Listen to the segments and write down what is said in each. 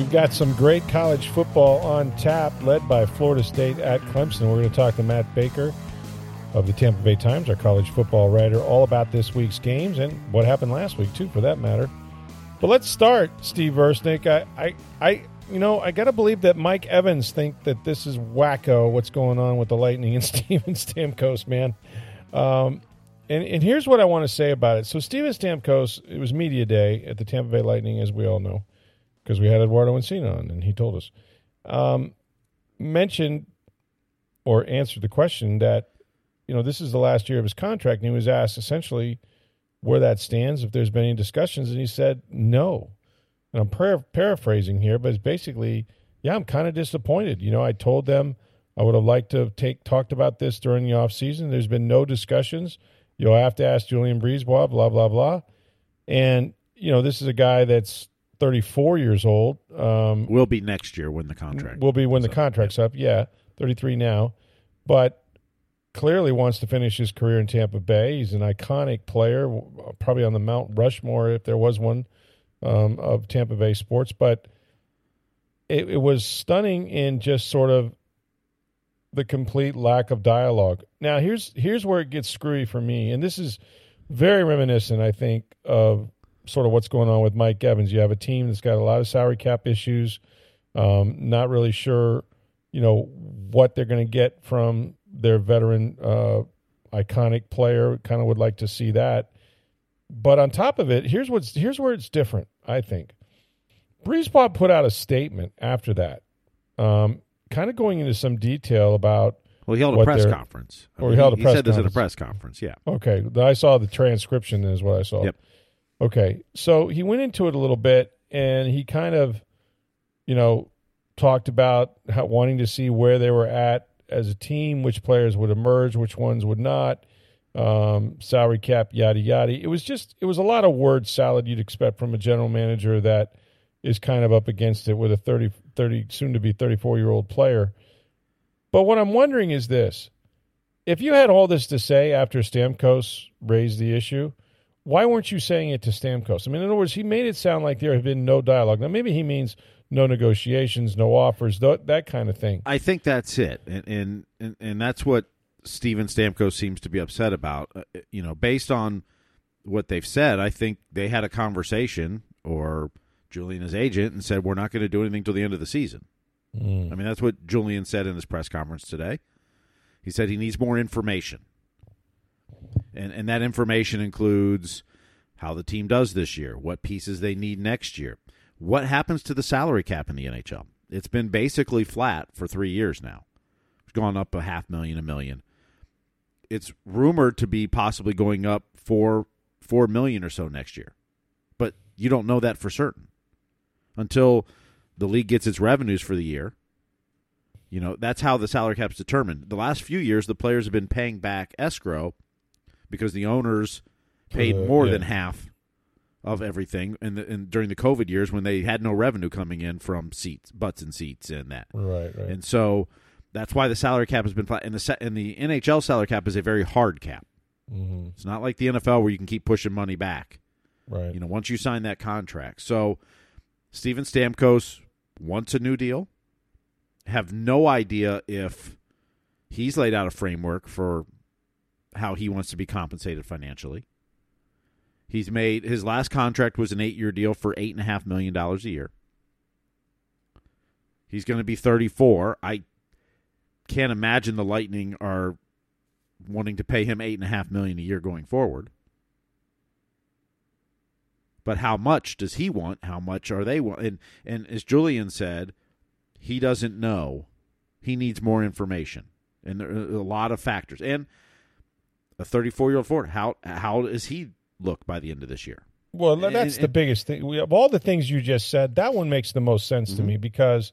We've got some great college football on tap, led by Florida State at Clemson. We're going to talk to Matt Baker of the Tampa Bay Times, our college football writer, all about this week's games and what happened last week, too, for that matter. But let's start, Steve Versnick. I, I, I you know, I got to believe that Mike Evans think that this is wacko, what's going on with the Lightning and Steven Stamkos, man. Um, and, and here's what I want to say about it. So Steven Stamkos, it was media day at the Tampa Bay Lightning, as we all know because we had Eduardo Encina on, and he told us, um, mentioned or answered the question that, you know, this is the last year of his contract, and he was asked essentially where that stands, if there's been any discussions, and he said no. And I'm par- paraphrasing here, but it's basically, yeah, I'm kind of disappointed. You know, I told them I would have liked to have take talked about this during the off season. There's been no discussions. You'll have to ask Julien BriseBois, blah blah blah. And you know, this is a guy that's 34 years old. Um, will be next year when the contract. Will be when the contract's up. Yeah, 33 now, but clearly wants to finish his career in Tampa Bay. He's an iconic player, probably on the Mount Rushmore if there was one um, of Tampa Bay sports. But it, it was stunning in just sort of the complete lack of dialogue. Now here's here's where it gets screwy for me, and this is very reminiscent, I think, of sort of what's going on with Mike Evans. You have a team that's got a lot of salary cap issues. Um, not really sure, you know, what they're going to get from their veteran, uh, iconic player. Kind of would like to see that. But on top of it, here's what's here's where it's different. I think BriseBois put out a statement after that, um, kind of going into some detail about. Well, he held a press conference. I or he held a he press. He said this at a press conference. Yeah. Okay, I saw the transcription. Is what I saw. Yep. Okay, so he went into it a little bit, and he kind of, you know, talked about how, wanting to see where they were at as a team, which players would emerge, which ones would not, um, salary cap, yada yada. It was just, it was a lot of word salad you'd expect from a general manager that is kind of up against it with a 30, 30 soon to be 34 year old player. But what I'm wondering is this: if you had all this to say after Stamkos raised the issue why weren't you saying it to Stamkos? I mean, in other words, he made it sound like there had been no dialogue. Now, maybe he means no negotiations, no offers, th- that kind of thing. I think that's it, and and and, that's what Steven Stamkos seems to be upset about. Uh, you know, based on what they've said, I think they had a conversation, or Julien's agent, and said we're not going to do anything till the end of the season. Mm. I mean, that's what Julien said in his press conference today. He said he needs more information and and that information includes how the team does this year, what pieces they need next year, what happens to the salary cap in the NHL. It's been basically flat for three years now. It's gone up a half million, a million. It's rumored to be possibly going up for four million or so next year, but you don't know that for certain until the league gets its revenues for the year. You know, that's how the salary cap's determined. The last few years, the players have been paying back escrow because the owners paid uh, more yeah. than half of everything and, and during the covid years when they had no revenue coming in from seats butts and seats and that. Right right. And so that's why the salary cap has been flat. And the and the NHL salary cap is a very hard cap. Mm-hmm. it's not like the NFL where you can keep pushing money back. Right. You know once you sign that contract. So Steven Stamkos wants a new deal. Have no idea if he's laid out a framework for how he wants to be compensated financially. He's made his last contract was an eight year deal for eight and a half million dollars a year. He's going to be 34. I can't imagine the Lightning are wanting to pay him eight and a half million a year going forward. But how much does he want? How much are they want? And and as Julien said, he doesn't know. He needs more information, and there are a lot of factors. And a 34 year old forward. How how is he look by the end of this year. Well, And- that's the biggest thing. We, of all the things you just said, that one makes the most sense Mm-hmm. to me because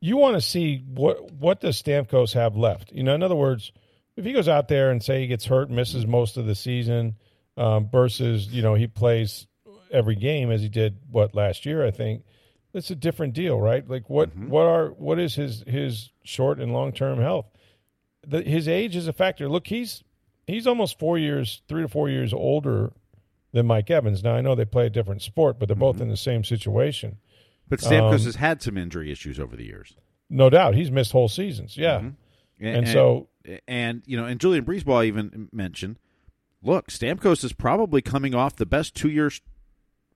you want to see what what does Stamkos have left. You know, in other words, if he goes out there and say he gets hurt, misses most of the season, um, versus you know he plays every game as he did what last year, I think it's a different deal, right? Like what Mm-hmm. what are what is his his short and long term health? The, his age is a factor. Look, he's he's almost four years, three to four years older than Mike Evans. Now I know they play a different sport, but they're both Mm-hmm. in the same situation. But Stamkos Um, has had some injury issues over the years. No doubt, he's missed whole seasons. Yeah, And, and, so and you know, and Julien BriseBois even mentioned, look, Stamkos is probably coming off the best two year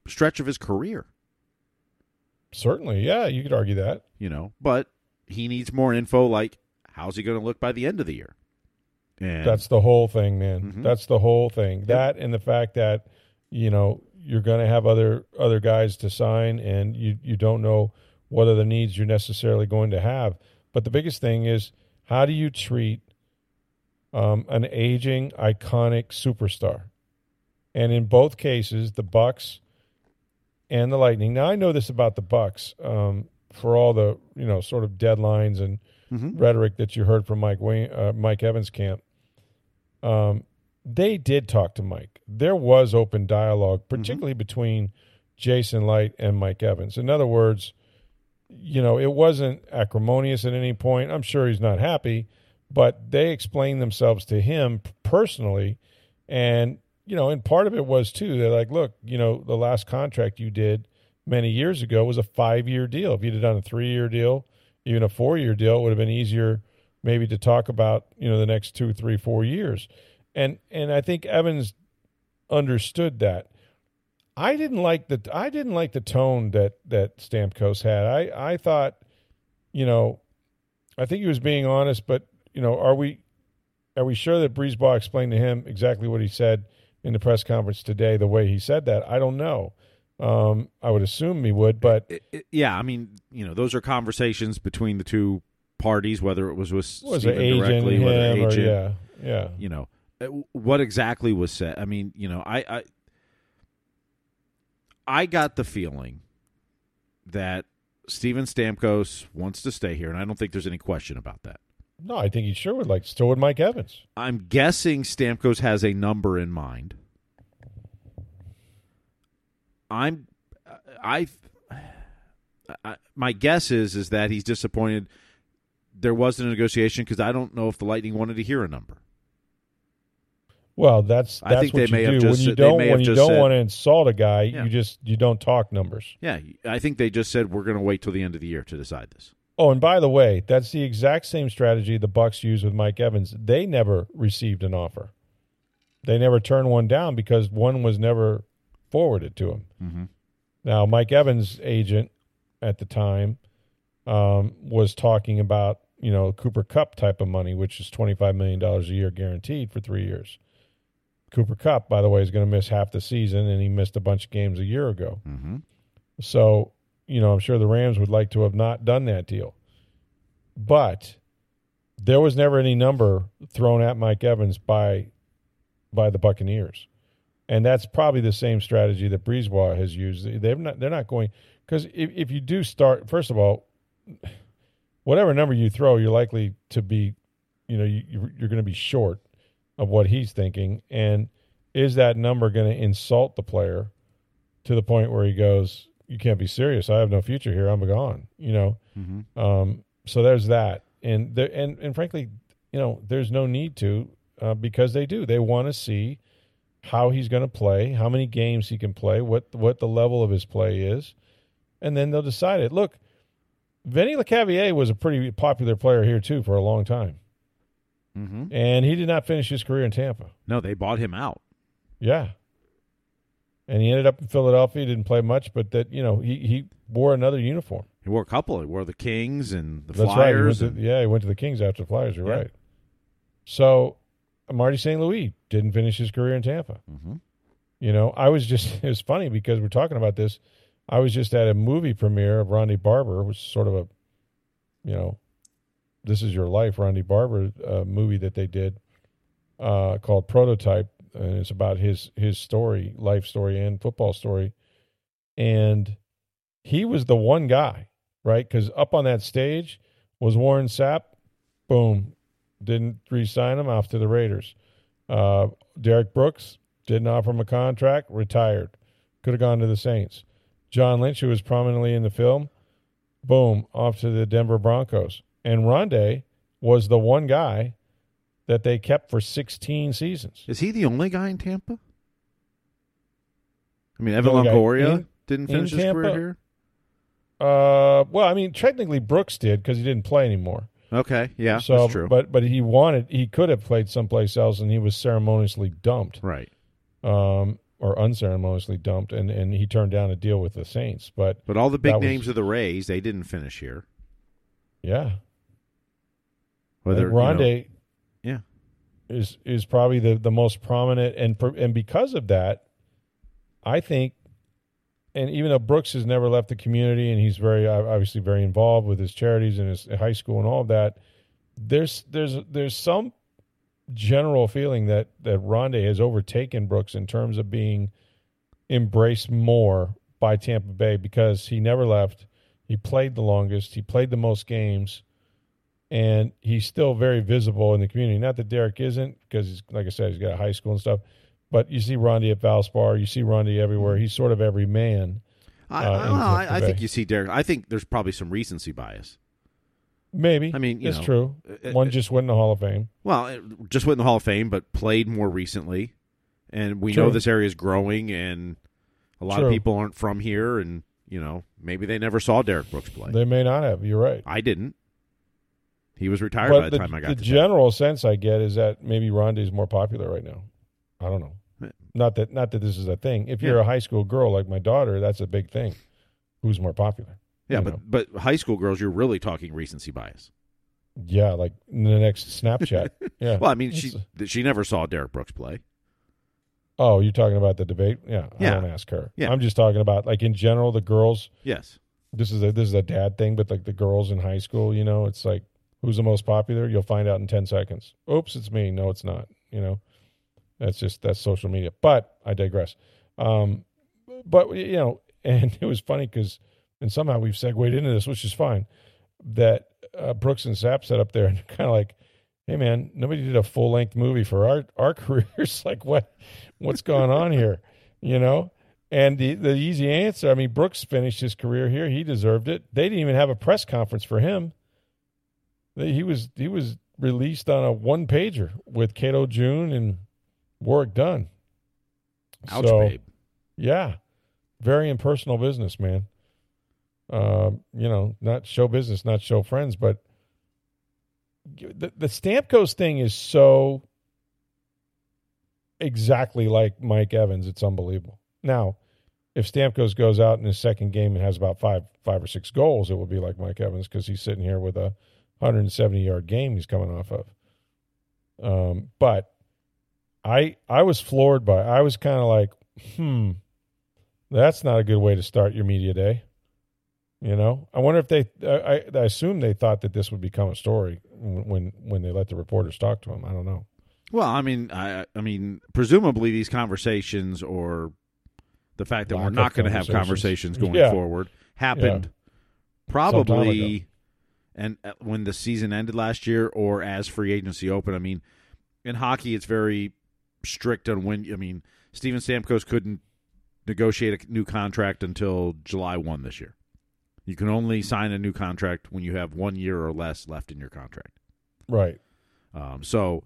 stretch of his career. certainly, yeah, you could argue that. You know, but he needs more info. Like, how's he going to look by the end of the year? And That's the whole thing, man. Mhm. That's the whole thing. That and the fact that you know you're going to have other other guys to sign, and you you don't know what other needs you're necessarily going to have. But the biggest thing is how do you treat um, an aging iconic superstar? And in both cases, the Bucs and the Lightning. Now I know this about the Bucs um, for all the you know sort of deadlines and Mhm. rhetoric that you heard from Mike Wayne, uh, Mike Evans' camp. Um, they did talk to Mike. There was open dialogue, particularly between Jason Licht and Mike Evans. In other words, you know, it wasn't acrimonious at any point. I'm sure he's not happy, but they explained themselves to him personally. And, you know, and part of it was too, they're like, look, you know, the last contract you did many years ago was a five year deal. If you'd have done a three year deal, even a four year deal, it would have been easier maybe to talk about, you know, the next two, three, four years. And and I think Evans understood that. I didn't like the I didn't like the tone that that Stamkos had. I I thought, you know, I think he was being honest, but you know, are we are we sure that BriseBois explained to him exactly what he said in the press conference today, the way he said that? I don't know. Um, I would assume he would, but It- it- yeah, I mean, you know, those are conversations between the two parties, whether it was with was agent, directly, whether or yeah, yeah. you know, uh, what exactly was said. I mean, you know, I, I, I got the feeling that Steven Stamkos wants to stay here, and I don't think there's any question about that. No, I think he sure would like. Still with Mike Evans. I'm guessing Stamkos has a number in mind. I'm, I, I, my guess is is that he's disappointed. There wasn't a negotiation because I don't know if the Lightning wanted to hear a number. Well, that's I think what they you may have do just when you don't when you don't said- want to insult a guy. Yeah. You just you don't talk numbers. Yeah, I think they just said we're going to wait till the end of the year to decide this. Oh, and by the way, that's the exact same strategy the Bucs used with Mike Evans. They never received an offer. They never turned one down because one was never forwarded to him. Mm-hmm. Now, Mike Evans' agent at the time um, was talking about you know Cooper Kupp type of money, which is twenty five million dollars a year guaranteed for three years. Cooper Kupp, by the way, is going to miss half the season, and he missed a bunch of games a year ago. Mm-hmm. So, you know, I'm sure the Rams would like to have not done that deal. But there was never any number thrown at Mike Evans by by the Buccaneers. And that's probably the same strategy that BriseBois has used. They've not they're not going because if, if you do start first of all, whatever number you throw, you're likely to be, you know, you, you're going to be short of what he's thinking. And is that number going to insult the player to the point where he goes, "You can't be serious. I have no future here. I'm gone." You know. Mm-hmm. Um, so there's that, and there, and and frankly, you know, there's no need to uh, because they do. They want to see how he's going to play, how many games he can play, what what the level of his play is, and then they'll decide it. Look, Vinny Lecavalier was a pretty popular player here too for a long time, Mm-hmm. and he did not finish his career in Tampa. No, they bought him out. Yeah. And he ended up in Philadelphia. He didn't play much, but that you know he, he wore another uniform. He wore a couple. He wore the Kings and the That's right. He Flyers. to, yeah, he went to the Kings after the Flyers. You're Yeah. right. So Marty St. Louis didn't finish his career in Tampa. Mhm. You know, I was just it was funny because we're talking about this. I was just at a movie premiere of Ronde Barber, which is sort of a, you know, this is your life, Ronde Barber uh, movie that they did uh, called Prototype. and it's about his his story, life story, and football story. And he was the one guy, right? Because up on that stage was Warren Sapp. Boom, didn't re-sign him off to the Raiders. Uh, Derrick Brooks didn't offer him a contract, retired. Could have gone to the Saints. John Lynch, who was prominently in the film, boom, off to the Denver Broncos. And Rondé was the one guy that they kept for 16 seasons. Is he the only guy in Tampa? I mean, Evan Longoria in- didn't finish his Tampa? career here. Uh, well, I mean, technically Brooks did because he didn't play anymore. Okay, yeah, so, that's true. but but he wanted he could have played someplace else, and he was ceremoniously dumped, right, um, or unceremoniously dumped, and and he turned down a deal with the Saints. But but all the big That was- names of the Rays, they didn't finish here. yeah, Whether Like you know- Rondé yeah, is is probably the the most prominent, and and because of that, I think, and even though Brooks has never left the community, and he's very obviously very involved with his charities and his high school and all of that, there's there's there's some general feeling that that Rondé has overtaken Brooks in terms of being embraced more by Tampa Bay because he never left. He played the longest. He played the most games, and he's still very visible in the community. Not that Derrick isn't, because he's like I said, he's got a high school and stuff. But you see Rondé at Valspar. You see Rondé everywhere. He's sort of every man. I, Uh, I, well, I, I think you see Derrick. I think there's probably some recency bias. Maybe. I mean, it's know, true. uh, One uh, just went in the Hall of Fame. Well, it- just went in the Hall of Fame, but played more recently, and we True. know this area is growing, and a lot True. of people aren't from here, and you know maybe they never saw Derrick Brooks play. They may not have. You're right. I didn't. He was retired but by the, the, time I got the general sense I get is that maybe Rondé's more popular right now. I don't know. Yeah. Not that not that this is a thing. If you're Yeah. a high school girl like my daughter, that's a big thing. Who's more popular? Yeah, but know. but high school girls, you're really talking recency bias. Yeah, like in the next Snapchat. Yeah. Well, I mean, she she never saw Derrick Brooks play. Oh, you're talking about the debate? Yeah. I Yeah. don't ask her. Yeah. I'm just talking about like in general the girls. Yes, This is a this is a dad thing, but like the girls in high school, you know, it's like who's the most popular? You'll find out in ten seconds. Oops, it's me. No, it's not. You know, that's just that's social media. But I digress. Um, but you know, and it was funny because, and somehow we've segued into this, which is fine. That uh, Brooks and Sapp set up there and kind of like, hey man, nobody did a full length movie for our our careers. like what what's going on here? You know. And the, the easy answer, I mean, Brooks finished his career here. He deserved it. They didn't even have a press conference for him. He was he was released on a one pager with Cato June and Warrick Dunn. ouch, So, babe. Yeah, very impersonal business, man. Um, you know, not show business, not show friends, but the, the Stamkos thing is so exactly like Mike Evans. It's unbelievable. Now, if Stamkos goes out in his second game and has about five, five or six goals, it will be like Mike Evans because he's sitting here with a 170 yard game he's coming off of. Um, but I, I was floored by. I was kind of like, hmm, that's not a good way to start your media day. You know, I wonder if they. I, I assume they thought that this would become a story when when they let the reporters talk to him. I don't know. Well, I mean, I I mean, presumably these conversations or the fact that Lack we're not going to have conversations. going Yeah. forward happened time probably and uh, when the season ended last year or as free agency opened. I mean, in hockey it's very strict on when I mean, Steven Stamkos couldn't negotiate a new contract until July 1 this year. You can only sign a new contract when you have 1 year or less left in your contract. Right. Um, so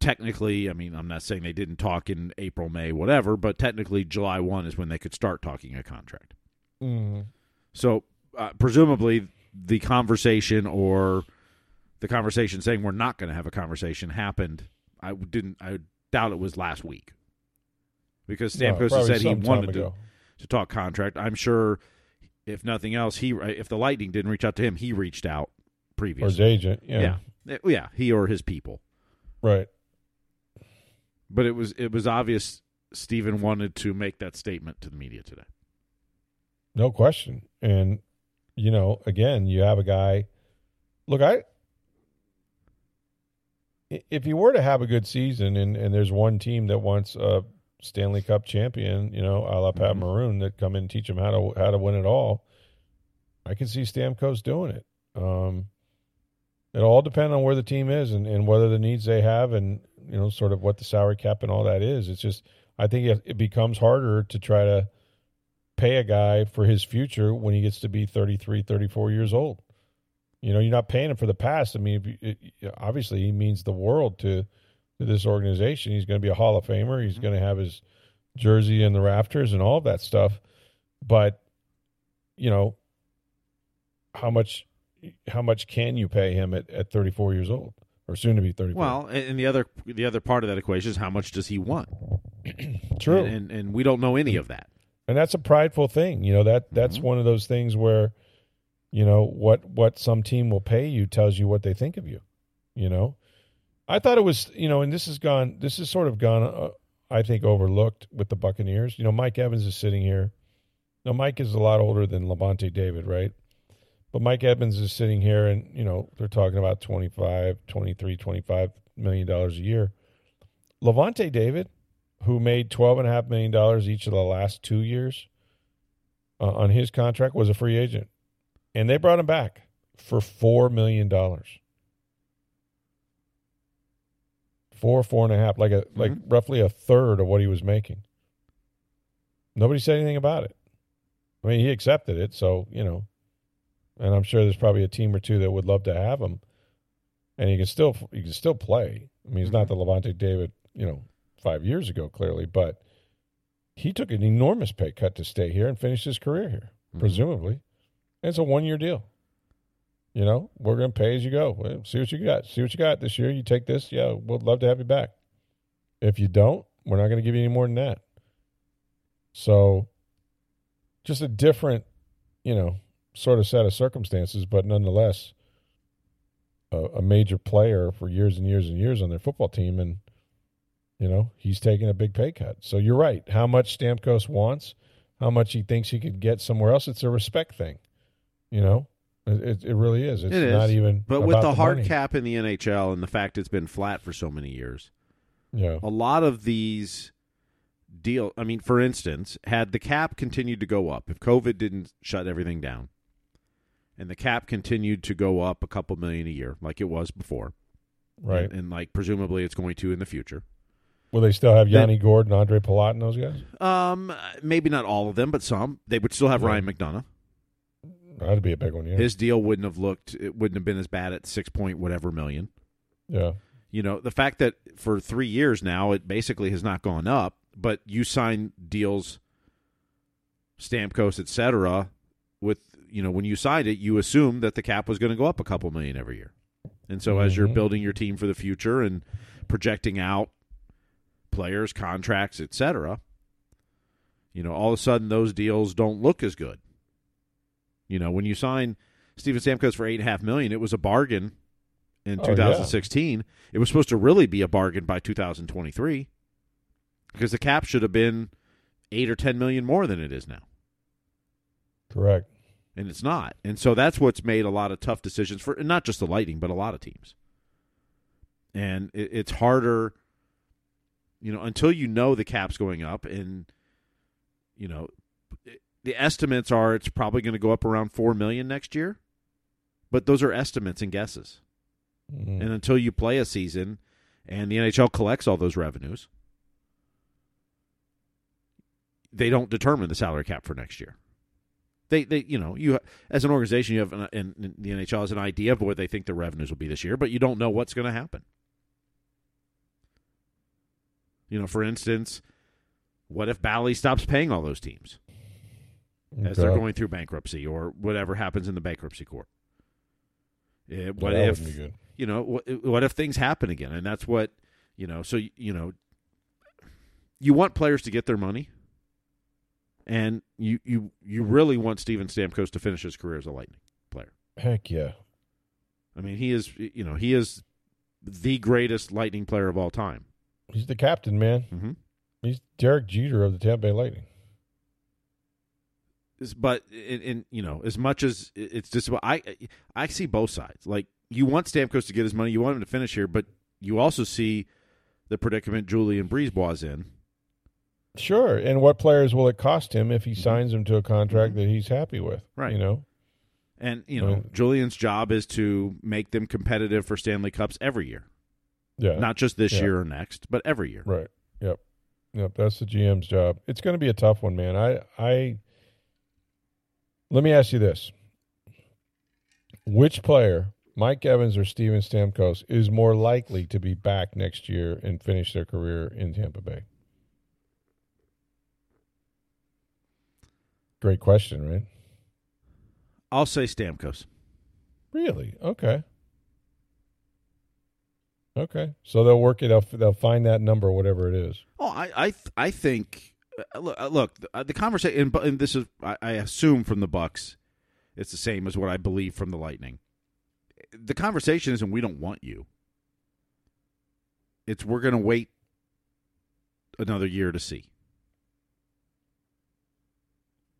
technically, I mean, I'm not saying they didn't talk in April, May, whatever, but technically July 1 is when they could start talking a contract. Mm. So uh, presumably the conversation or the conversation saying we're not going to have a conversation happened. I didn't. I doubt it was last week because No, Stamkos probably said he wanted to, to talk contract. I'm sure if nothing else, he uh, if the Lightning didn't reach out to him, he reached out previously. or his agent. Yeah. yeah, yeah, he or his people. Right. But it was it was obvious Stephen wanted to make that statement to the media today. No question. And you know, again, you have a guy. Look, I if you were to have a good season, and and there's one team that wants a Stanley Cup champion, you know, a la Pat Mhm. Maroon, that come in and teach them how to how to win it all, I can see Stamkos doing it. Um, it'll all depends on where the team is and, and whether the needs they have and you know sort of what the salary cap and all that is. It's just I think it, it becomes harder to try to pay a guy for his future when he gets to be 33, 34 years old. You know, you're not paying him for the past. I mean, you, it, obviously he means the world to to this organization. He's going to be a Hall of Famer. He's going to have his jersey in the rafters and all of that stuff. But you know, how much how much can you pay him at, at 34 years old or soon to be 34? Well, and the other the other part of that equation is how much does he want? true. And, and and we don't know any of that. and that's a prideful thing you know that that's Mhm. one of those things where you know what what some team will pay you tells you what they think of you you know i thought it was you know and this has gone this has sort of gone uh, i think overlooked with the buccaneers. You know mike evans is sitting here. Now mike is a lot older than Lavonte david right? But mike evans is sitting here and you know they're talking about 25 23 25 million dollars a year. Lavonte david who made twelve and a half million dollars each of the last two years uh, on his contract, was a free agent, and they brought him back for four million dollars. Four, four and a half, like a like roughly a third of what he was making. Nobody said anything about it. I mean, he accepted it, so you know, and I'm sure there's probably a team or two that would love to have him, and he can still he can still play. I mean, he's not the Lavonte David, you know, five years ago, clearly, but he took an enormous pay cut to stay here and finish his career here, Mhm. presumably. And it's a one year deal. You know, we're going to pay as you go. See what you got. See what you got this year. You take this. Yeah, we'd love to have you back. If you don't, we're not going to give you any more than that. So, just a different, you know, sort of set of circumstances, but nonetheless, a, a major player for years and years and years on their football team. And, you know, he's taking a big pay cut. So you're right. How much Stamkos wants, how much he thinks he could get somewhere else, it's a respect thing. You know, it, it, really is. It's It is. not even. But with about the hard money. cap in the NHL and the fact it's been flat for so many years, Yeah. a lot of these deal I mean, for instance, had the cap continued to go up, if COVID didn't shut everything down, and the cap continued to go up a couple million a year, like it was before, Right. and, and like presumably it's going to in the future. Will they still have Then- Yanni Gourde and Ondrej Palat and those guys? Um, maybe not all of them, but some. They would still have Yeah. Ryan McDonagh. That'd be a big one. Yeah. His deal wouldn't have looked. It wouldn't have been as bad at six point whatever million. yeah. You know, the fact that for three years now it basically has not gone up, but you sign deals, Stamkos, et cetera, with you know when you signed it, you assumed that the cap was going to go up a couple million every year, and so as you're Mhm. building your team for the future and projecting out players, contracts, et cetera, you know, all of a sudden those deals don't look as good. You know, when you sign Steven Stamkos for eight and a half million, it was a bargain in Oh, yeah. 2016. It was supposed to really be a bargain by 2023 because the cap should have been eight or ten million more than it is now, Correct. and it's not. And so that's what's made a lot of tough decisions for not just the Lightning, but a lot of teams. And it, it's harder, you know, until you know the cap's going up, and you know, the estimates are it's probably going to go up around four million next year, but those are estimates and guesses. Mhm. And until you play a season and the NHL collects all those revenues, they don't determine the salary cap for next year. They, they, you know, you as an organization, you have an, and the NHL has an idea of what they think the revenues will be this year, but you don't know what's going to happen. You know, for instance, what if Bally stops paying all those teams as they're going through bankruptcy or whatever happens in the bankruptcy court? Eh, what if wouldn't be good. you know what, what if things happen again and that's what you know so you know you want players to get their money and you you you really want Steven Stamkos to finish his career as a lightning player Heck yeah. i mean he is you know he is the greatest lightning player of all time He's the captain, man. mm-hmm. He's Derek Jeter of the Tampa Bay Lightning. But in, in you know as much as it's just i i see both sides like you want Stamkos to get his money you want him to finish here but you also see the predicament Julien BriseBois in. Sure. And what players will it cost him if he signs them to a contract that he's happy with? Mm-hmm. Right. You know? And you know, Right. Julien's job is to make them competitive for Stanley Cups every year, Yeah. not just this Yeah. year or next, but every year. Right. Yep. Yep. That's the GM's job. It's going to be a tough one, man. I, I, let me ask you this: Which player, Mike Evans or Steven Stamkos, is more likely to be back next year and finish their career in Tampa Bay? Great question, right? I'll say Stamkos. Really? Okay. Okay. So they'll work it out. They'll find that number, whatever it is. Oh, I I th- I think look, uh, look the, uh, conversation and, this is I, assume from the Bucs, it's the same as what I believe from the Lightning. The conversation isn't we don't want you. It's we're going to wait another year to see.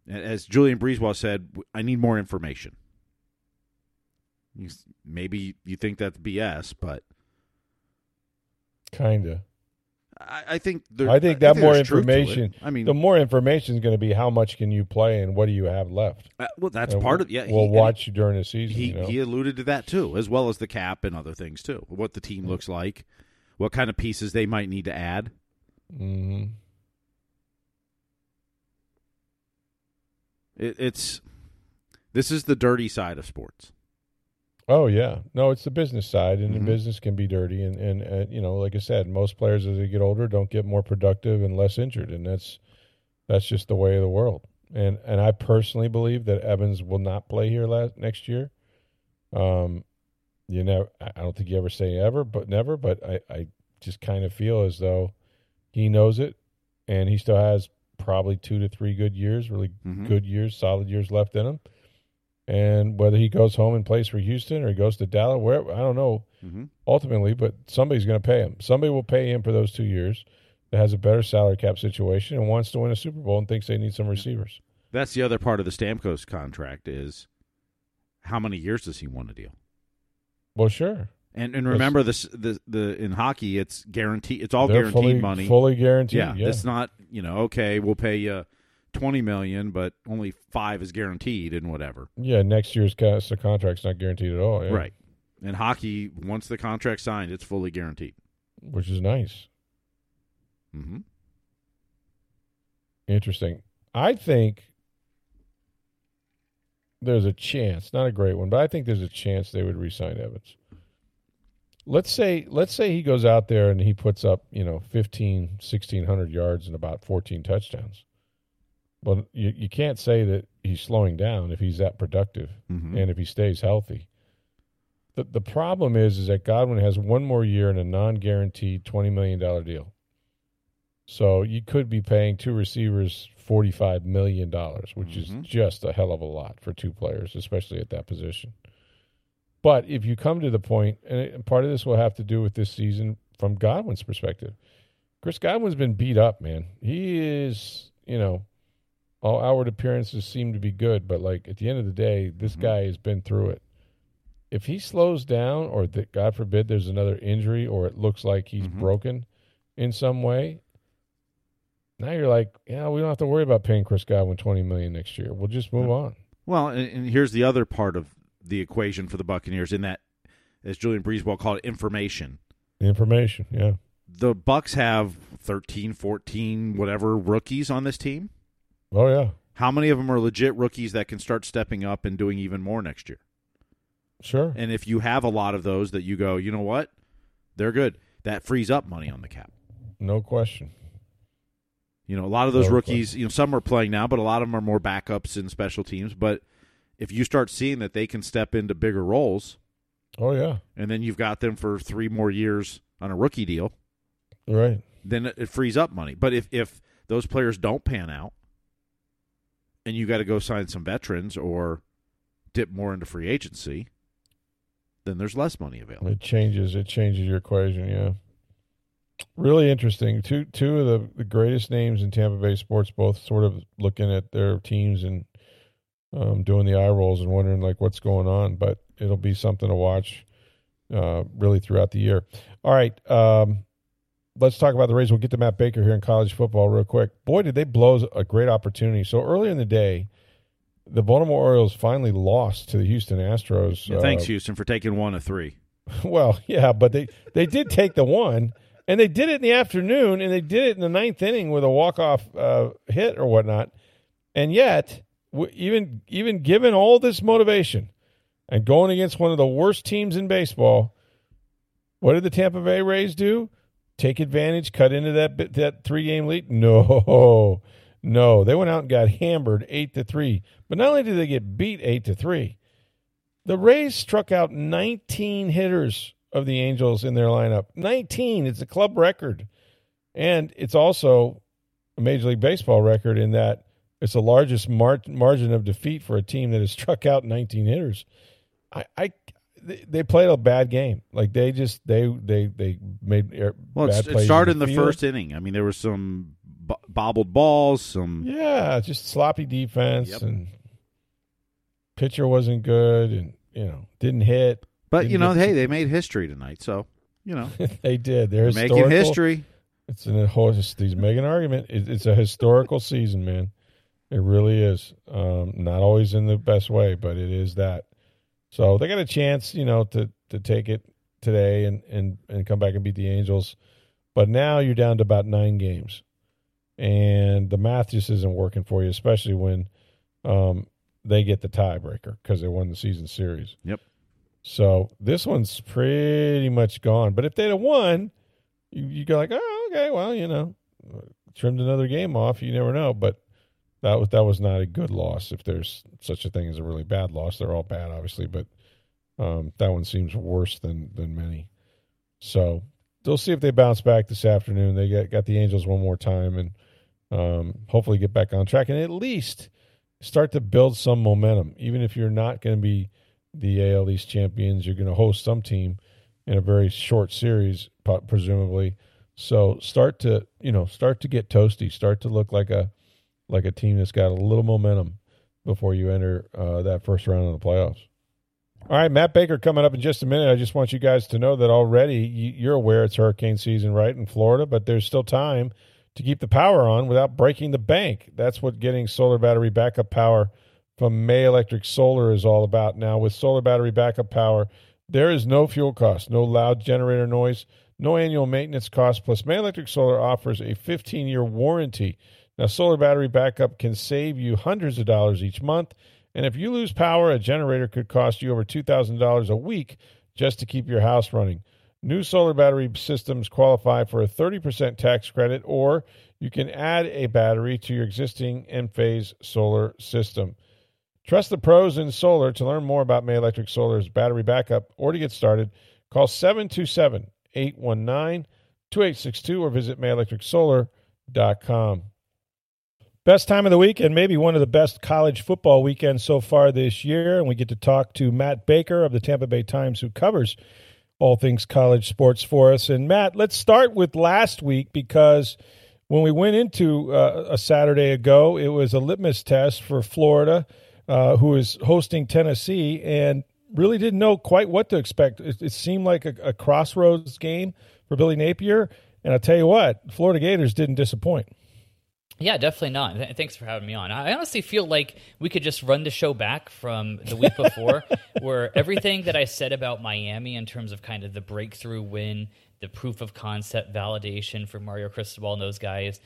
As Julien BriseBois said, I need more information. Maybe you think that's BS, but Kinda. I, I think there, I think that more truth to it. information. I mean, the more information is going to be how much can you play and what do you have left. Uh, well, that's And part we'll- of yeah. We'll he, watch you during the season. He you know? he alluded to that too, as well as the cap and other things too. What the team looks like, what kind of pieces they might need to add. hmm It, it's this is the dirty side of sports. Oh yeah, no, it's the business side, and Mhm. the business can be dirty. And, and and you know, like I said, most players as they get older don't get more productive and less injured, and that's that's just the way of the world. And and I personally believe that Evans will not play here last, next year. Um, you know, I don't think you ever say ever, but never. But I I just kind of feel as though he knows it, and he still has probably two to three good years, really Mhm. good years, solid years left in him. And whether he goes home and plays for Houston or he goes to Dallas, wherever I don't know Mm-hmm. ultimately, but somebody's going to pay him. Somebody will pay him for those two years that has a better salary cap situation and wants to win a Super Bowl and thinks they need some receivers. That's the other part of the Stamkos contract is how many years does he want to deal? Well, sure. And and remember this the the in hockey it's guaranteed it's all guaranteed fully, money. Fully guaranteed. yeah, Yeah. it's not you know okay we'll pay you twenty million but only five is guaranteed and whatever. yeah, next year's ca- so contract's not guaranteed at all. yeah. Right. In hockey, once the contract's signed, it's fully guaranteed. Which is nice. Mm-hmm. Interesting. I think there's a chance, not a great one, but I think there's a chance they would re-sign Evans. Let's say let's say he goes out there and he puts up, you know, 15, 1600 yards and about 14 touchdowns. Well, you you can't say that he's slowing down if he's that productive Mhm. and if he stays healthy. The the problem is is that Godwin has one more year in a non-guaranteed 20 million dollar deal. So you could be paying two receivers $45 million, which Mhm. is just a hell of a lot for two players, especially at that position. But if you come to the point, and part of this will have to do with this season from Godwin's perspective. Chris Godwin's been beat up, man. He is, you know, all outward appearances seem to be good, but like at the end of the day, this Mhm. guy has been through it. If he slows down, or that God forbid there's another injury, or it looks like he's Mhm. broken in some way, now you're like, yeah, we don't have to worry about paying Chris Godwin twenty million next year. We'll just move on. Well, and, and here's the other part of the equation for the Buccaneers in that, as Julien BriseBois called it, information. Information, yeah. The Bucs have 13, 14, whatever rookies on this team. Oh yeah, How many of them are legit rookies that can start stepping up and doing even more next year? sure. And if you have a lot of those that you go, you know what, they're good. That frees up money on the cap. No question. You know, a lot of those No rookies, you know, some are playing now, but a lot of them are more backups in special teams. But if you start seeing that they can step into bigger roles, Oh yeah, and then you've got them for three more years on a rookie deal, right. then it, it frees up money. But if if those players don't pan out, and you got to go sign some veterans or dip more into free agency, then there's less money available. It changes. It changes your equation. Yeah. Really interesting. Two two of the, the greatest names in Tampa Bay sports, both sort of looking at their teams and um, doing the eye rolls and wondering like what's going on. But it'll be something to watch uh, really throughout the year. All right, um, let's talk about the Rays. We'll get to Matt Baker here in college football real quick. Boy, did they blow a great opportunity. So earlier in the day, the Baltimore Orioles finally lost to the Houston Astros. Yeah, thanks, uh, Houston, for taking one of three. Well, yeah, but they they did take the one, and they did it in the afternoon, and they did it in the ninth inning with a walk off uh, hit or whatnot. And yet, even even given all this motivation and going against one of the worst teams in baseball, what did the Tampa Bay Rays do? Take advantage, cut into that that three game lead? No, no, they went out and got hammered eight to three. But not only did they get beat eight to three, the Rays struck out 19 hitters of the Angels in their lineup. 19. It's a club record. And it's also a Major League Baseball record in that it's the largest mar- margin of defeat for a team that has struck out 19 hitters. I, I they played a bad game. Like they just they they they made well. Bad it started in the, the first inning. I mean, there was some bo- bobbled balls, some yeah, just sloppy defense, yep. and pitcher wasn't good, and you know didn't hit. But didn't you know, hey, they made history tonight, so you know they did. They're, They're making history. It's an he's making an argument. It's a historical season, man. It really is. Um, not always in the best way, but it is that. So they got a chance, you know, to to take it today and and and come back and beat the Angels. But now you're down to about nine games, and the math just isn't working for you, especially when um, they get the tiebreaker because they won the season series. Yep. So this one's pretty much gone. But if they'd have won, you, you go like, oh, okay, well, you know, trimmed another game off. You never know. But that was that was not a good loss. If there's such a thing as a really bad loss, they're all bad, obviously, but um, that one seems worse than than many. So they'll see if they bounce back this afternoon. They got got the Angels one more time and um, hopefully get back on track and at least start to build some momentum. Even if you're not going to be the AL East champions, you're going to host some team in a very short series, presumably. So start to you know start to get toasty. Start to look like a like a team that's got a little momentum before you enter uh, that first round of the playoffs. All right, Matt Baker coming up in just a minute. I just want you guys to know that already you're aware it's hurricane season, right, in Florida, but there's still time to keep the power on without breaking the bank. That's what getting solar battery backup power from May Electric Solar is all about. Now, with solar battery backup power, there is no fuel cost, no loud generator noise, no annual maintenance cost. Plus, May Electric Solar offers a 15 year warranty now, solar battery backup can save you hundreds of dollars each month. And if you lose power, a generator could cost you over $2,000 a week just to keep your house running. New solar battery systems qualify for a 30% tax credit, or you can add a battery to your existing Enphase solar system. Trust the pros in solar. To learn more about May Electric Solar's battery backup or to get started, call 727 819 2862 or visit mayelectricsolar.com. Best time of the week, and maybe one of the best college football weekends so far this year. And we get to talk to Matt Baker of the Tampa Bay Times, who covers all things college sports for us. And Matt, let's start with last week because when we went into uh, a Saturday ago, it was a litmus test for Florida, uh, who is hosting Tennessee, and really didn't know quite what to expect. It, it seemed like a, a crossroads game for Billy Napier. And I'll tell you what, Florida Gators didn't disappoint. Yeah, definitely not. Thanks for having me on. I honestly feel like we could just run the show back from the week before, where everything that I said about Miami in terms of kind of the breakthrough win, the proof of concept validation for Mario Cristobal and those guys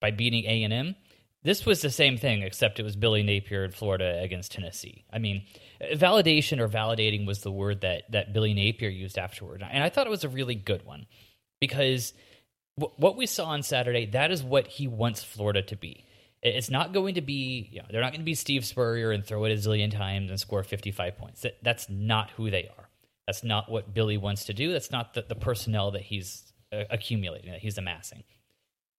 by beating A and M, this was the same thing, except it was Billy Napier in Florida against Tennessee. I mean, uh, validation or validating was the word that that Billy Napier used afterward, and I thought it was a really good one because what we saw on Saturday, that is what he wants Florida to be. It's not going to be, you know, they're not going to be Steve Spurrier and throw it a zillion times and score 55 points. That, that's not who they are. That's not what Billy wants to do. That's not the, the personnel that he's uh, accumulating, that he's amassing.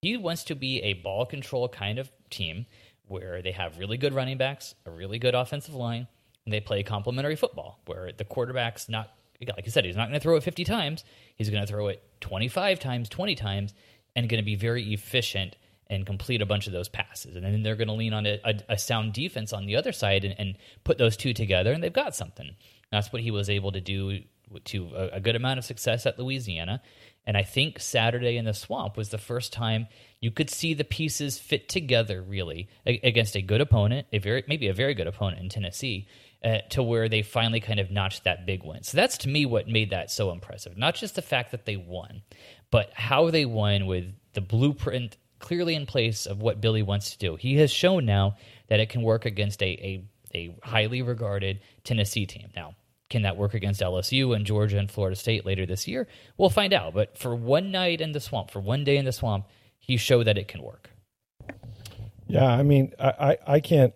He wants to be a ball control kind of team where they have really good running backs, a really good offensive line, and they play complementary football where the quarterback's not like I said, he's not going to throw it 50 times. He's going to throw it 25 times, 20 times, and going to be very efficient and complete a bunch of those passes. And then they're going to lean on a, a, a sound defense on the other side and, and, put those two together, and they've got something. That's what he was able to do to a, a good amount of success at Louisiana. And I think Saturday in the swamp was the first time you could see the pieces fit together really against a good opponent, a very maybe a very good opponent in Tennessee, uh, to where they finally kind of notched that big win. So that's to me what made that so impressive. Not just the fact that they won, but how they won with the blueprint clearly in place of what Billy wants to do. He has shown now that it can work against a, a, a highly regarded Tennessee team. Now, can that work against LSU and Georgia and Florida State later this year? We'll find out. But for one night in the swamp, for one day in the swamp, he showed that it can work. Yeah, I mean, I, I, I can't.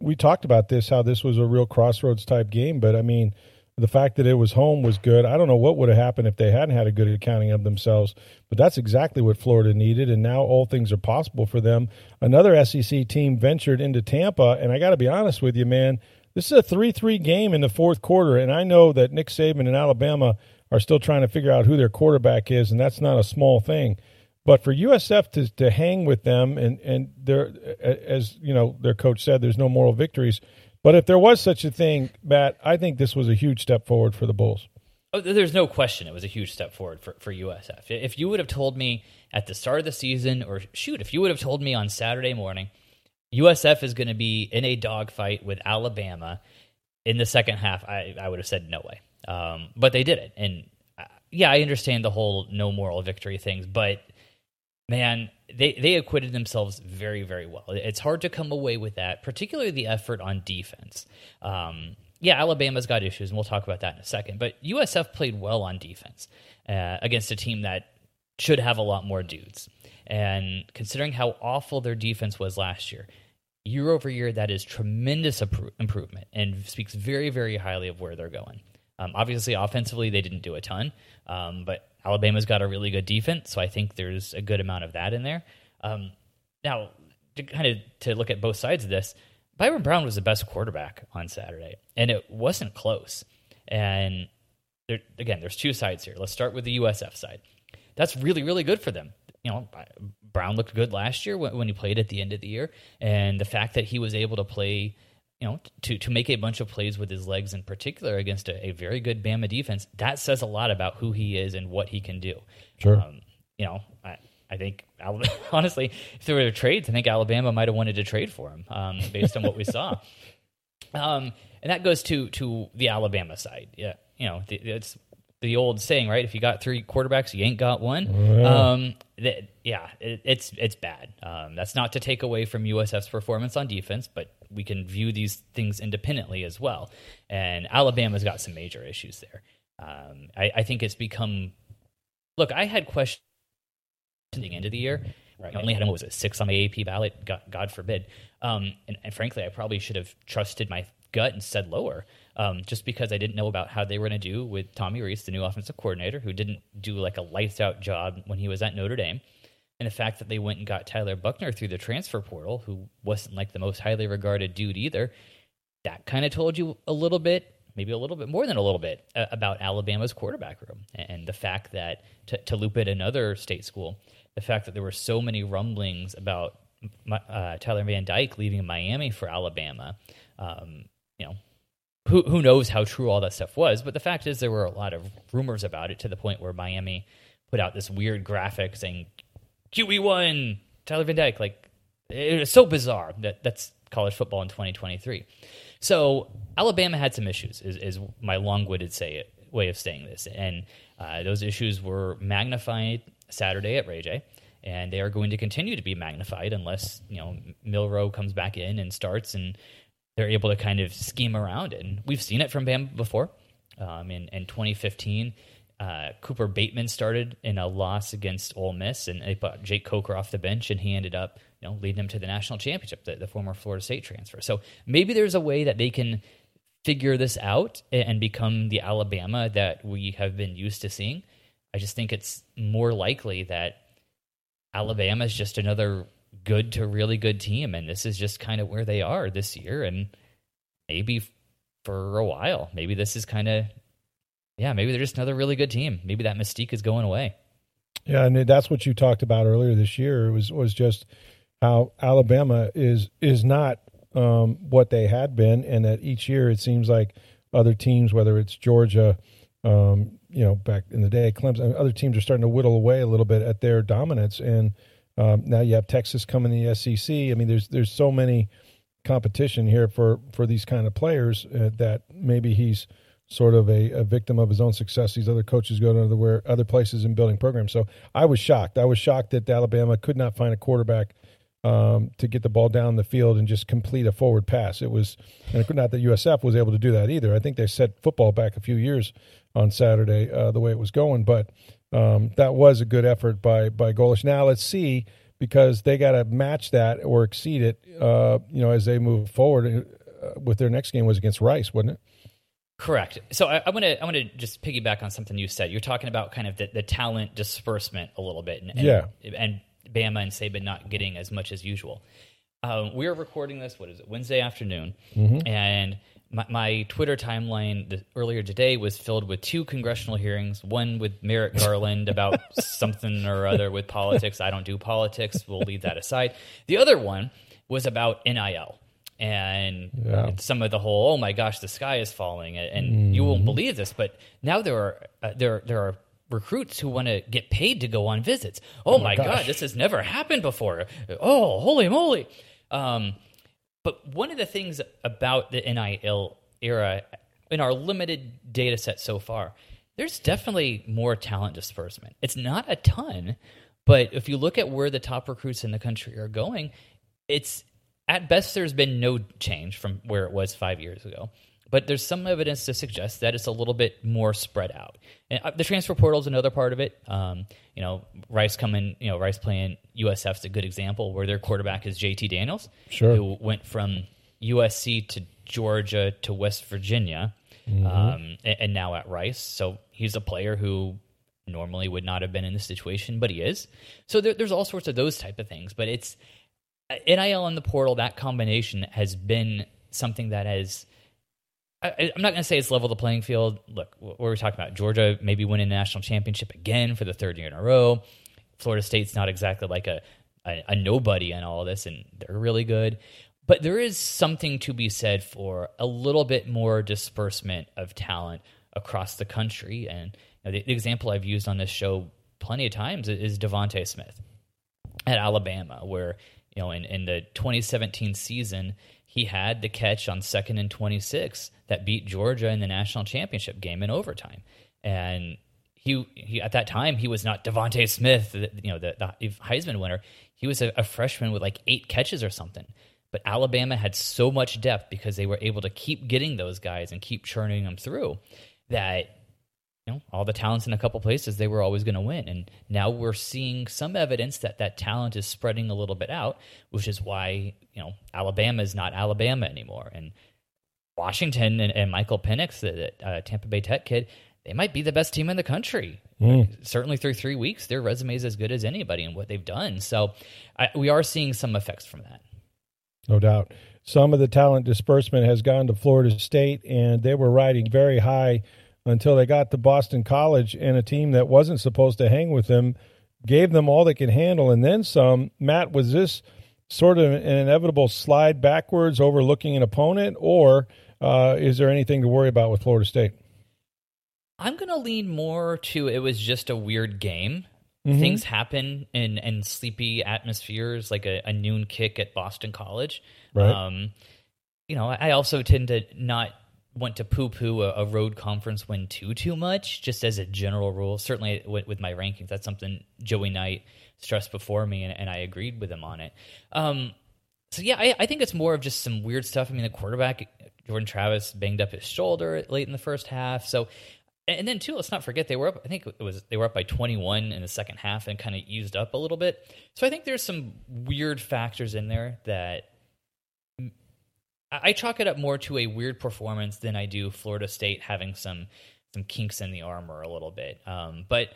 We talked about this, how this was a real crossroads type game, but I mean, the fact that it was home was good. I don't know what would have happened if they hadn't had a good accounting of themselves, but that's exactly what Florida needed. And now all things are possible for them. Another SEC team ventured into Tampa, and I got to be honest with you, man. This is a 3 3 game in the fourth quarter, and I know that Nick Saban and Alabama are still trying to figure out who their quarterback is, and that's not a small thing. But for USF to, to hang with them, and, and there, as you know, their coach said, there's no moral victories. But if there was such a thing, Matt, I think this was a huge step forward for the Bulls. Oh, there's no question it was a huge step forward for, for USF. If you would have told me at the start of the season, or shoot, if you would have told me on Saturday morning, USF is going to be in a dogfight with Alabama in the second half, I, I would have said no way. Um, but they did it. And uh, yeah, I understand the whole no moral victory things, but man, they they acquitted themselves very very well. It's hard to come away with that, particularly the effort on defense. Um, yeah, Alabama's got issues, and we'll talk about that in a second. But USF played well on defense uh, against a team that should have a lot more dudes. And considering how awful their defense was last year, year over year, that is tremendous improvement and speaks very, very highly of where they're going. Um, obviously, offensively, they didn't do a ton, um, but Alabama's got a really good defense, so I think there's a good amount of that in there. Um, now, to kind of to look at both sides of this, Byron Brown was the best quarterback on Saturday, and it wasn't close. And there, again, there's two sides here. Let's start with the USF side. That's really, really good for them. You know, Brown looked good last year when, when he played at the end of the year, and the fact that he was able to play you know, to to make a bunch of plays with his legs in particular against a, a, very good Bama defense, that says a lot about who he is and what he can do. Sure. Um, you know, I, I think honestly, if there were trades, I think Alabama might have wanted to trade for him um, based on what we saw. Um, and that goes to to the Alabama side. Yeah, you know, the, it's the old saying, right? If you got three quarterbacks, you ain't got one. Oh, yeah, um, that, yeah it, it's it's bad. Um, that's not to take away from USF's performance on defense, but we can view these things independently as well. And Alabama's got some major issues there. Um, I, I, think it's become. Look, I had questions at the end of the year. Right. I only had what was it, six on the AP ballot? God, God forbid. Um, and, and, frankly, I probably should have trusted my gut and said lower, um, just because I didn't know about how they were going to do with Tommy Rees, the new offensive coordinator, who didn't do like a lights out job when he was at Notre Dame and the fact that they went and got Tyler Buchner through the transfer portal, who wasn't like the most highly regarded dude either, that kind of told you a little bit, maybe a little bit more than a little bit, uh, about Alabama's quarterback room and the fact that to, to loop it another state school, the fact that there were so many rumblings about uh, Tyler Van Dyke leaving Miami for Alabama. Um, you know, who who knows how true all that stuff was, but the fact is there were a lot of rumors about it to the point where Miami put out this weird graphic saying QB1, Tyler Van Dyke. Like, it was so bizarre that that's college football in 2023. So Alabama had some issues, is, is my long-winded say it, way of saying this, and uh, those issues were magnified Saturday at Ray J, and they are going to continue to be magnified unless you know Milroe comes back in and starts, and they're able to kind of scheme around it. And we've seen it from Bama before. Um, in, in 2015, uh, Cooper Bateman started in a loss against Ole Miss, and they put Jake Coker off the bench, and he ended up, you know, leading them to the national championship, the, the former Florida State transfer. So maybe there's a way that they can figure this out and become the Alabama that we have been used to seeing. I just think it's more likely that Alabama is just another good to really good team, and this is just kind of where they are this year, and maybe for a while, maybe this is kind of yeah, maybe they're just another really good team. Maybe that mystique is going away. Yeah, and that's what you talked about earlier this year. It was was just how Alabama is is not um, what they had been, and that each year it seems like other teams, whether it's Georgia, um, you know, back in the day, Clemson, other teams are starting to whittle away a little bit at their dominance, and um, now you have Texas coming in the SEC. I mean, there's there's so many competition here for for these kind of players uh, that maybe he's sort of a, a, victim of his own success. These other coaches go to other other places and building programs. So I was shocked. I was shocked that Alabama could not find a quarterback um, to get the ball down the field and just complete a forward pass. It was, and not that USF was able to do that either. I think they set football back a few years on Saturday uh, the way it was going, but um, that was a good effort by by Golesh. Now let's see because they got to match that or exceed it. Uh, you know, as they move forward uh, with their next game was against Rice, wasn't it? Correct. So I, I want to I want to just piggyback on something you said. You're talking about kind of the, the talent disbursement a little bit, and, and, yeah, and Bama and Saban not getting as much as usual. Um, we are recording this. What is it? Wednesday afternoon, mm-hmm. and my, my, Twitter timeline the, earlier today was filled with two congressional hearings. One with Merrick Garland about something or other with politics. I don't do politics. We'll leave that aside. The other one was about NIL and yeah. some of the whole. Oh my gosh, the sky is falling, and mm-hmm. you won't believe this, but now there are uh, there there are recruits who want to get paid to go on visits. Oh, oh my, god, this has never happened before. Oh, holy moly! Um, but one of the things about the NIL era, in our limited data set so far, there's definitely more talent disbursement. It's not a ton, but if you look at where the top recruits in the country are going, it's at best there's been no change from where it was five years ago. But there's some evidence to suggest that it's a little bit more spread out. And uh, the transfer portal is another part of it. Um, you know, Rice coming, you know, Rice playing USF is a good example where their quarterback is JT Daniels, sure. who went from USC to Georgia to West Virginia, mm-hmm. um, and, and now at Rice. So he's a player who normally would not have been in this situation, but he is. So there, there's all sorts of those type of things. But it's NIL and the portal. That combination has been something that has I, am not going to say it's level the playing field. Look, what we're talking about Georgia maybe winning a national championship again for the third year in a row. Florida State's not exactly like a, a, a nobody in all this, and they're really good. But there is something to be said for a little bit more disbursement of talent across the country. And you know, the, the, example I've used on this show plenty of times is DeVonta Smith at Alabama, where you know in, in the 2017 season he had the catch on second and 26 that beat Georgia in the national championship game in overtime. And he, he at that time he was not DeVonta Smith, you know, the, the Heisman winner. He was a, a freshman with like eight catches or something. But Alabama had so much depth because they were able to keep getting those guys and keep churning them through that you know all the talents in a couple places they were always going to win. And now we're seeing some evidence that that talent is spreading a little bit out which is why you know alabama is not alabama anymore. And washington and, and michael penix the uh, tampa bay tech kid they might be the best team in the country. Mm. certainly through three weeks their resume is as good as anybody and what they've done. So I, we are seeing some effects from that. No doubt. Some of the talent disbursement has gone to florida state and they were riding very high until they got to Boston College and a team that wasn't supposed to hang with them gave them all they could handle and then some. Matt, was this sort of an inevitable slide backwards, overlooking an opponent, or uh, is there anything to worry about with Florida State? I'm going to lean more to it was just a weird game. Mm-hmm. Things happen in, in sleepy atmospheres, like a, a noon kick at Boston College. Right. Um, you know, I also tend to not want to poo poo a, a, road conference win too too much, just as a general rule. Certainly with, with my rankings, that's something Joey Knight stressed before me, and, and I agreed with him on it. Um, so yeah, I, I, think it's more of just some weird stuff. I mean, the quarterback Jordan Travis banged up his shoulder late in the first half, so. And then too, let's not forget they were up. I think it was they were up by 21 in the second half and kind of used up a little bit. So I think there's some weird factors in there that I chalk it up more to a weird performance than I do Florida State having some some kinks in the armor a little bit. Um, but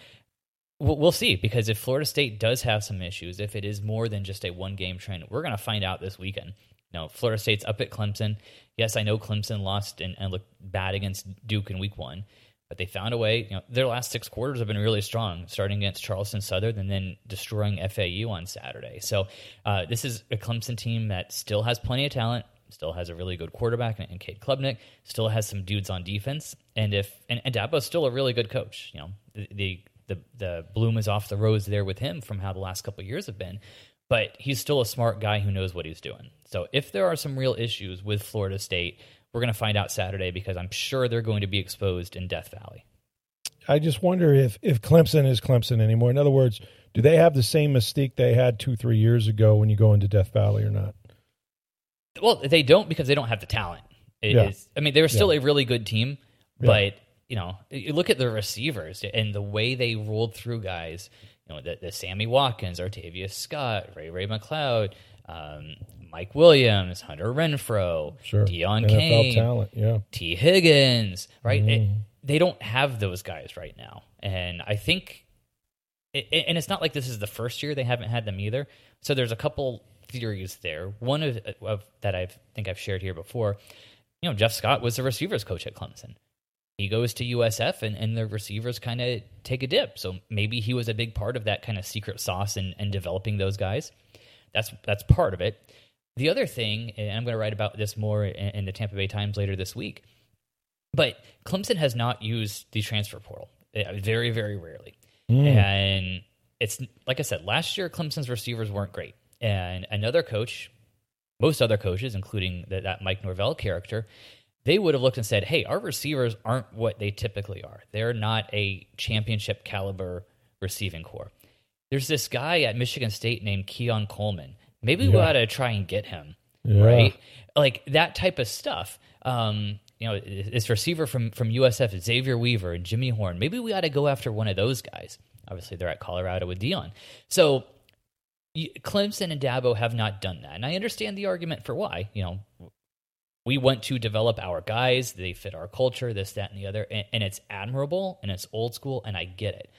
we'll, see because if Florida State does have some issues, if it is more than just a one game trend, we're going to find out this weekend. Know, Florida State's up at Clemson. Yes, I know Clemson lost and, and looked bad against Duke in Week One, but they found a way. You know, their last six quarters have been really strong, starting against Charleston Southern and then destroying FAU on Saturday. So uh, this is a Clemson team that still has plenty of talent still has a really good quarterback and Cade Klubnik, still has some dudes on defense, and if and, and Dabo's still a really good coach. You know, the, the the the bloom is off the rose there with him from how the last couple years have been, but he's still a smart guy who knows what he's doing. So if there are some real issues with Florida State, we're going to find out Saturday because I'm sure they're going to be exposed in Death Valley. I just wonder if if Clemson is Clemson anymore. In other words, do they have the same mystique they had two three years ago when you go into Death Valley or not? Well, they don't because they don't have the talent. It Yeah. is- I mean, they're still Yeah. a really good team, but you know, you look at the receivers and the way they rolled through guys. You know, the, the Sammy Watkins, Artavis Scott, Ray-Ray McCloud, um, Mike Williams, Hunter Renfrow, Sure, Deion NFL Kane, talent. Yeah, Tee Higgins, right? Mm-hmm. they don't have those guys right now, and I think, it, and it's not like this is the first year they haven't had them either. So there's a couple theories there. One of, of that I think I've shared here before. You know, Jeff Scott was the receivers coach at Clemson. He goes to USF, and, and the receivers kind of take a dip. So maybe he was a big part of that kind of secret sauce and, and developing those guys. That's that's part of it. The other thing, and I'm going to write about this more in, in the Tampa Bay Times later this week, but Clemson has not used the transfer portal uh, very, very rarely. And it's like I said, last year Clemson's receivers weren't great. And another coach, most other coaches, including the, that Mike Norvell character, they would have looked and said, hey, our receivers aren't what they typically are. They're not a championship caliber receiving corps. There's this guy at Michigan State named Keon Coleman. Maybe we ought to try and get him, Yeah. right? Like that type of stuff. Um, you know, this receiver from from USF, Xavier Weaver and Jimmy Horn. Maybe we ought to go after one of those guys. Obviously, they're at Colorado with Deion. So Clemson and Dabo have not done that, and I understand the argument for why. You know, we want to develop our guys; they fit our culture, this, that, and the other, and, and it's admirable and it's old school, and I get it.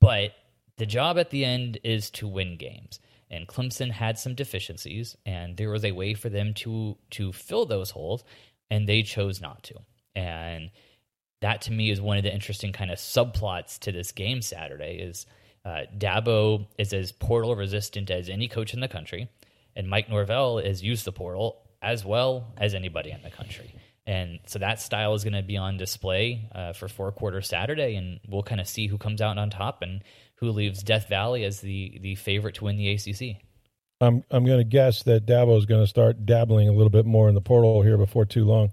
But the job at the end is to win games, and Clemson had some deficiencies, and there was a way for them to to fill those holes, and they chose not to. And that to me is one of the interesting kind of subplots to this game Saturday is uh, Dabo is as portal resistant as any coach in the country, and Mike Norvell has used the portal as well as anybody in the country. And so that style is going to be on display uh, for four quarter Saturday, and we'll kind of see who comes out on top and who leaves Death Valley as the the favorite to win the ACC. I'm I'm going to guess that Dabo is going to start dabbling a little bit more in the portal here before too long.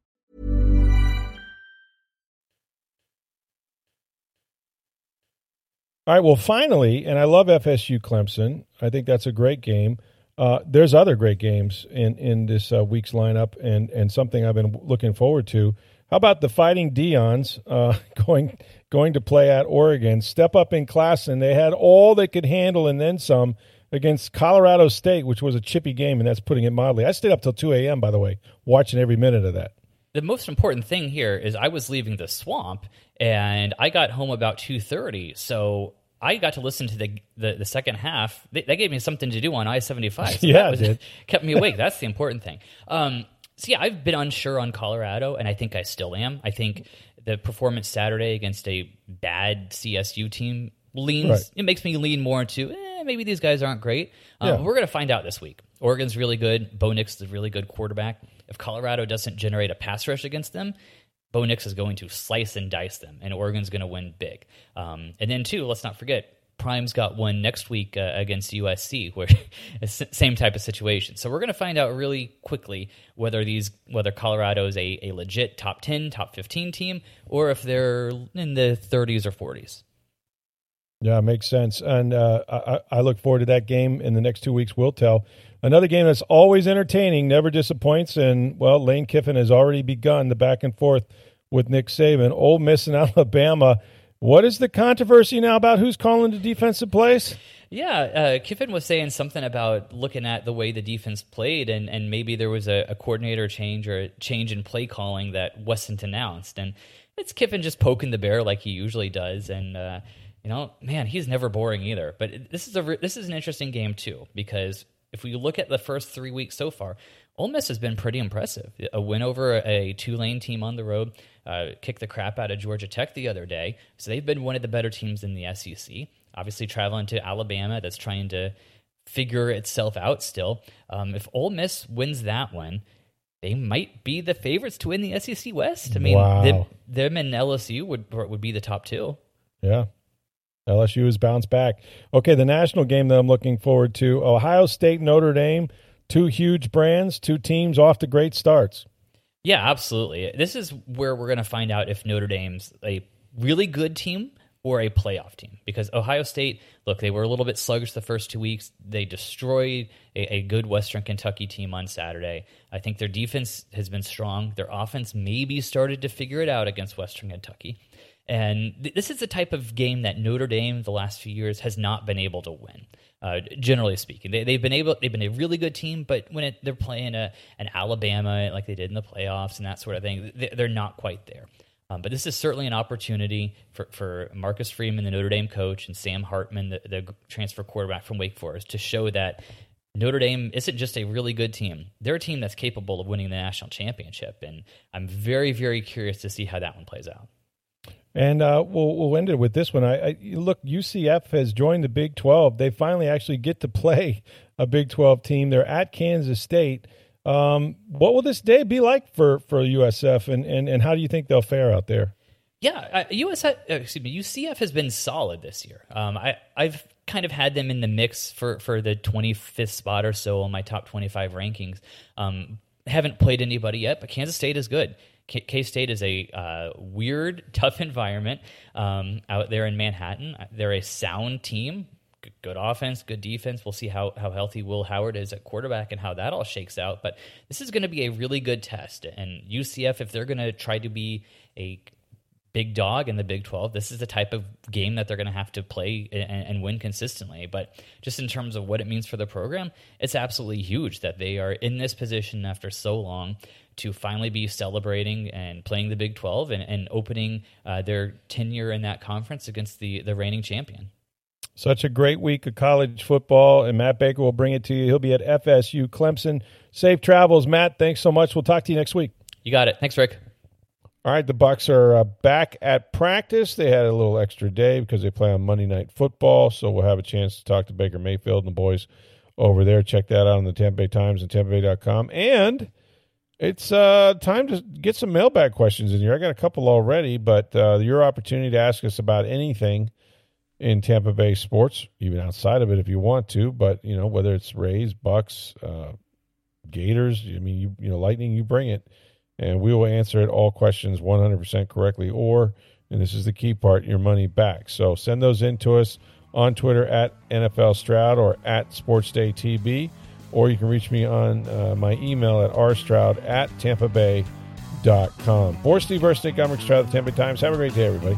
All right. Well, finally, and I love FSU Clemson. I think that's a great game. Uh, there's other great games in in this uh, week's lineup, and and something I've been looking forward to. How about the Fighting Deions uh, going going to play at Oregon? Step up in class, and they had all they could handle, and then some against Colorado State, which was a chippy game, and that's putting it mildly. I stayed up till two a.m. By the way, watching every minute of that. the most important thing here is I was leaving the swamp and I got home about two thirty, so I got to listen to the the, the second half. They, that gave me something to do on I seventy five. Yeah, it kept me awake. That's the important thing. Um, so yeah, I've been unsure on Colorado, and I think I still am. I think the performance Saturday against a bad CSU team leans. Right. It makes me lean more into eh, maybe these guys aren't great. Um, Yeah. We're going to find out this week. Oregon's really good. Bo Nix is a really good quarterback. If Colorado doesn't generate a pass rush against them, Bo Nix is going to slice and dice them, and Oregon's going to win big. Um, and then, too, let's not forget, Prime's got one next week uh, against USC, where same type of situation. So we're going to find out really quickly whether these whether Colorado is a, a legit top ten, top fifteen team, or if they're in the 30s or 40s. Yeah, makes sense. And uh, I, I look forward to that game in the next two weeks. We'll tell. Another game that's always entertaining, never disappoints. And, well, Lane Kiffin has already begun the back and forth with Nick Saban. Ole Miss and Alabama. What is the controversy now about who's calling the defensive plays? Yeah, uh, Kiffin was saying something about looking at the way the defense played, and, and maybe there was a, a coordinator change or a change in play calling that wasn't announced. And it's Kiffin just poking the bear like he usually does. And uh, you know, man, he's never boring either. But this is a this is an interesting game too because if we look at the first three weeks so far, Ole Miss has been pretty impressive. A win over a Tulane team on the road, uh, kicked the crap out of Georgia Tech the other day. So they've been one of the better teams in the SEC obviously traveling to Alabama that's trying to figure itself out still. Um, if Ole Miss wins that one, they might be the favorites to win the SEC West. I mean, wow. them, them and LSU would would be the top two. Yeah. LSU has bounced back. Okay, the national game that I'm looking forward to Ohio State, Notre Dame, two huge brands, two teams off to great starts. Yeah, absolutely. This is where we're going to find out if Notre Dame's a really good team or a playoff team because Ohio State, look, they were a little bit sluggish the first two weeks. They destroyed a, a, good Western Kentucky team on Saturday. I think their defense has been strong. Their offense maybe started to figure it out against Western Kentucky. And th- this is the type of game that Notre Dame the last few years has not been able to win. Uh, generally speaking, they, have been able. They've been a really good team, but when it, they're playing a, an Alabama like they did in the playoffs and that sort of thing, they, they're not quite there. Um, but this is certainly an opportunity for, for Marcus Freeman, the Notre Dame coach, and Sam Hartman, the, the transfer quarterback from Wake Forest, to show that Notre Dame isn't just a really good team. They're a team that's capable of winning the national championship. And I'm very, very curious to see how that one plays out. And uh, we'll, we'll end it with this one. I, I, look, UCF has joined the Big 12. They finally actually get to play a Big 12 team. They're at Kansas State. Um, what will this day be like for, for USF, and, and, and how do you think they'll fare out there? Yeah, uh, USF, uh, excuse me, UCF has been solid this year. Um, I I've kind of had them in the mix for for the 25th spot or so on my top 25 rankings. Um, haven't played anybody yet, but Kansas State is good. K State is a uh, weird, tough environment um, out there in Manhattan. They're a sound team, good offense, good defense. We'll see how, how healthy Will Howard is at quarterback and how that all shakes out. But this is going to be a really good test. And UCF, if they're going to try to be a big dog in the Big 12, this is the type of game that they're going to have to play and, and, win consistently. But just in terms of what it means for the program, it's absolutely huge that they are in this position after so long to finally be celebrating and playing the Big 12 and, and opening uh, their tenure in that conference against the, the reigning champion. Such a great week of college football, and Matt Baker will bring it to you. He'll be at FSU Clemson. Safe travels, Matt. Thanks so much. We'll talk to you next week. You got it. Thanks, Rick. All right, the Bucs are uh, back at practice. They had a little extra day because they play on Monday Night Football, so we'll have a chance to talk to Baker Mayfield and the boys over there. Check that out on the Tampa Bay Times and TampaBay.com. And it's uh, time to get some mailbag questions in here. I got a couple already, but uh, your opportunity to ask us about anything – in Tampa Bay sports, even outside of it if you want to. But you know whether it's Rays, Bucs, uh, Gators. I mean, you you know, Lightning, you bring it, and we will answer it all questions 100% correctly, or and this is the key part, your money back. So send those in to us on Twitter at NFL Stroud or at SportsDayTB, or you can reach me on uh, my email at rstroud at tampa bay dot com. For Steve Versnick, I'm Rick Stroud of the Tampa Times. Have a great day, everybody.